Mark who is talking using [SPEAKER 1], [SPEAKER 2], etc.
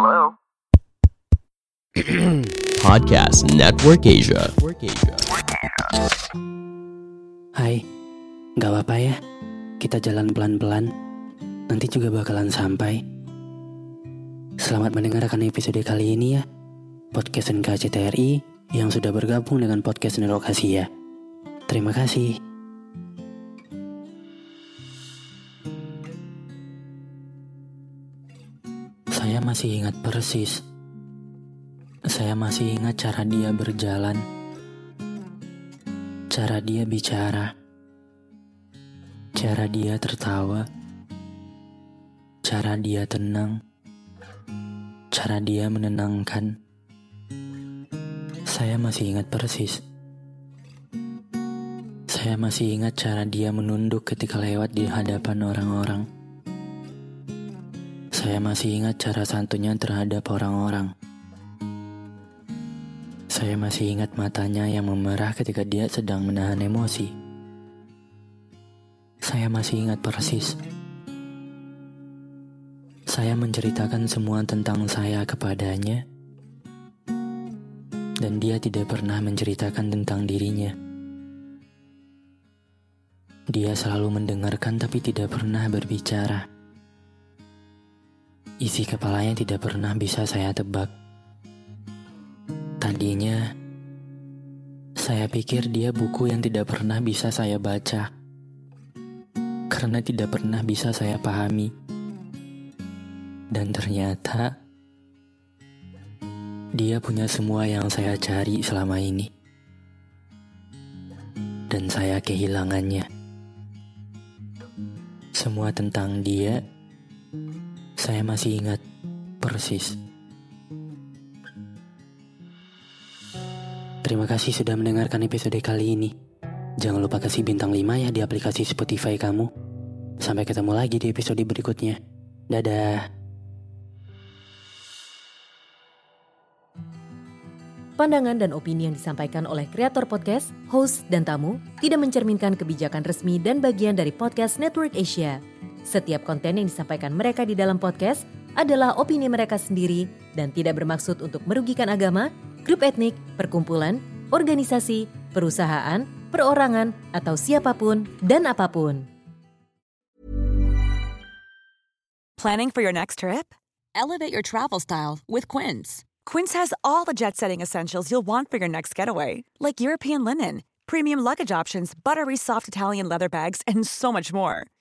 [SPEAKER 1] Hello?
[SPEAKER 2] Podcast Network Asia.
[SPEAKER 3] Hai, gak apa-apa ya. Kita jalan pelan-pelan. Nanti juga bakalan sampai. Selamat mendengarkan episode kali ini ya. Podcast NKCTRI yang sudah bergabung dengan podcast Network Asia. Terima kasih. Masih ingat persis. Saya masih ingat cara dia berjalan. Cara dia bicara. Cara dia tertawa. Cara dia tenang. Cara dia menenangkan. Saya masih ingat persis. Saya masih ingat cara dia menunduk ketika lewat di hadapan orang-orang. Saya masih ingat cara santunnya terhadap orang-orang. Saya masih ingat matanya yang memerah ketika dia sedang menahan emosi. Saya masih ingat persis. Saya menceritakan semua tentang saya kepadanya, dan dia tidak pernah menceritakan tentang dirinya. Dia selalu mendengarkan, tapi tidak pernah berbicara. Isi kepalanya tidak pernah bisa saya tebak. Tadinya, saya pikir dia buku yang tidak pernah bisa saya baca, karena tidak pernah bisa saya pahami. Dan ternyata, dia punya semua yang saya cari selama ini, dan saya kehilangannya. Semua tentang dia, saya masih ingat persis. Terima kasih sudah mendengarkan episode kali ini. Jangan lupa kasih bintang 5 ya di aplikasi Spotify kamu. Sampai ketemu lagi di episode berikutnya. Dadah.
[SPEAKER 4] Pandangan dan opini yang disampaikan oleh kreator podcast, host, dan tamu tidak mencerminkan kebijakan resmi dan bagian dari podcast Network Asia. Setiap konten yang disampaikan mereka di dalam podcast adalah opini mereka sendiri dan tidak bermaksud untuk merugikan agama, grup etnik, perkumpulan, organisasi, perusahaan, perorangan, atau siapa pun dan apa pun.
[SPEAKER 5] Planning for your next trip? Elevate your travel style with Quince. Quince has all the jet setting essentials you'll want for your next getaway, like European linen, premium luggage options, buttery soft Italian leather bags, and so much more.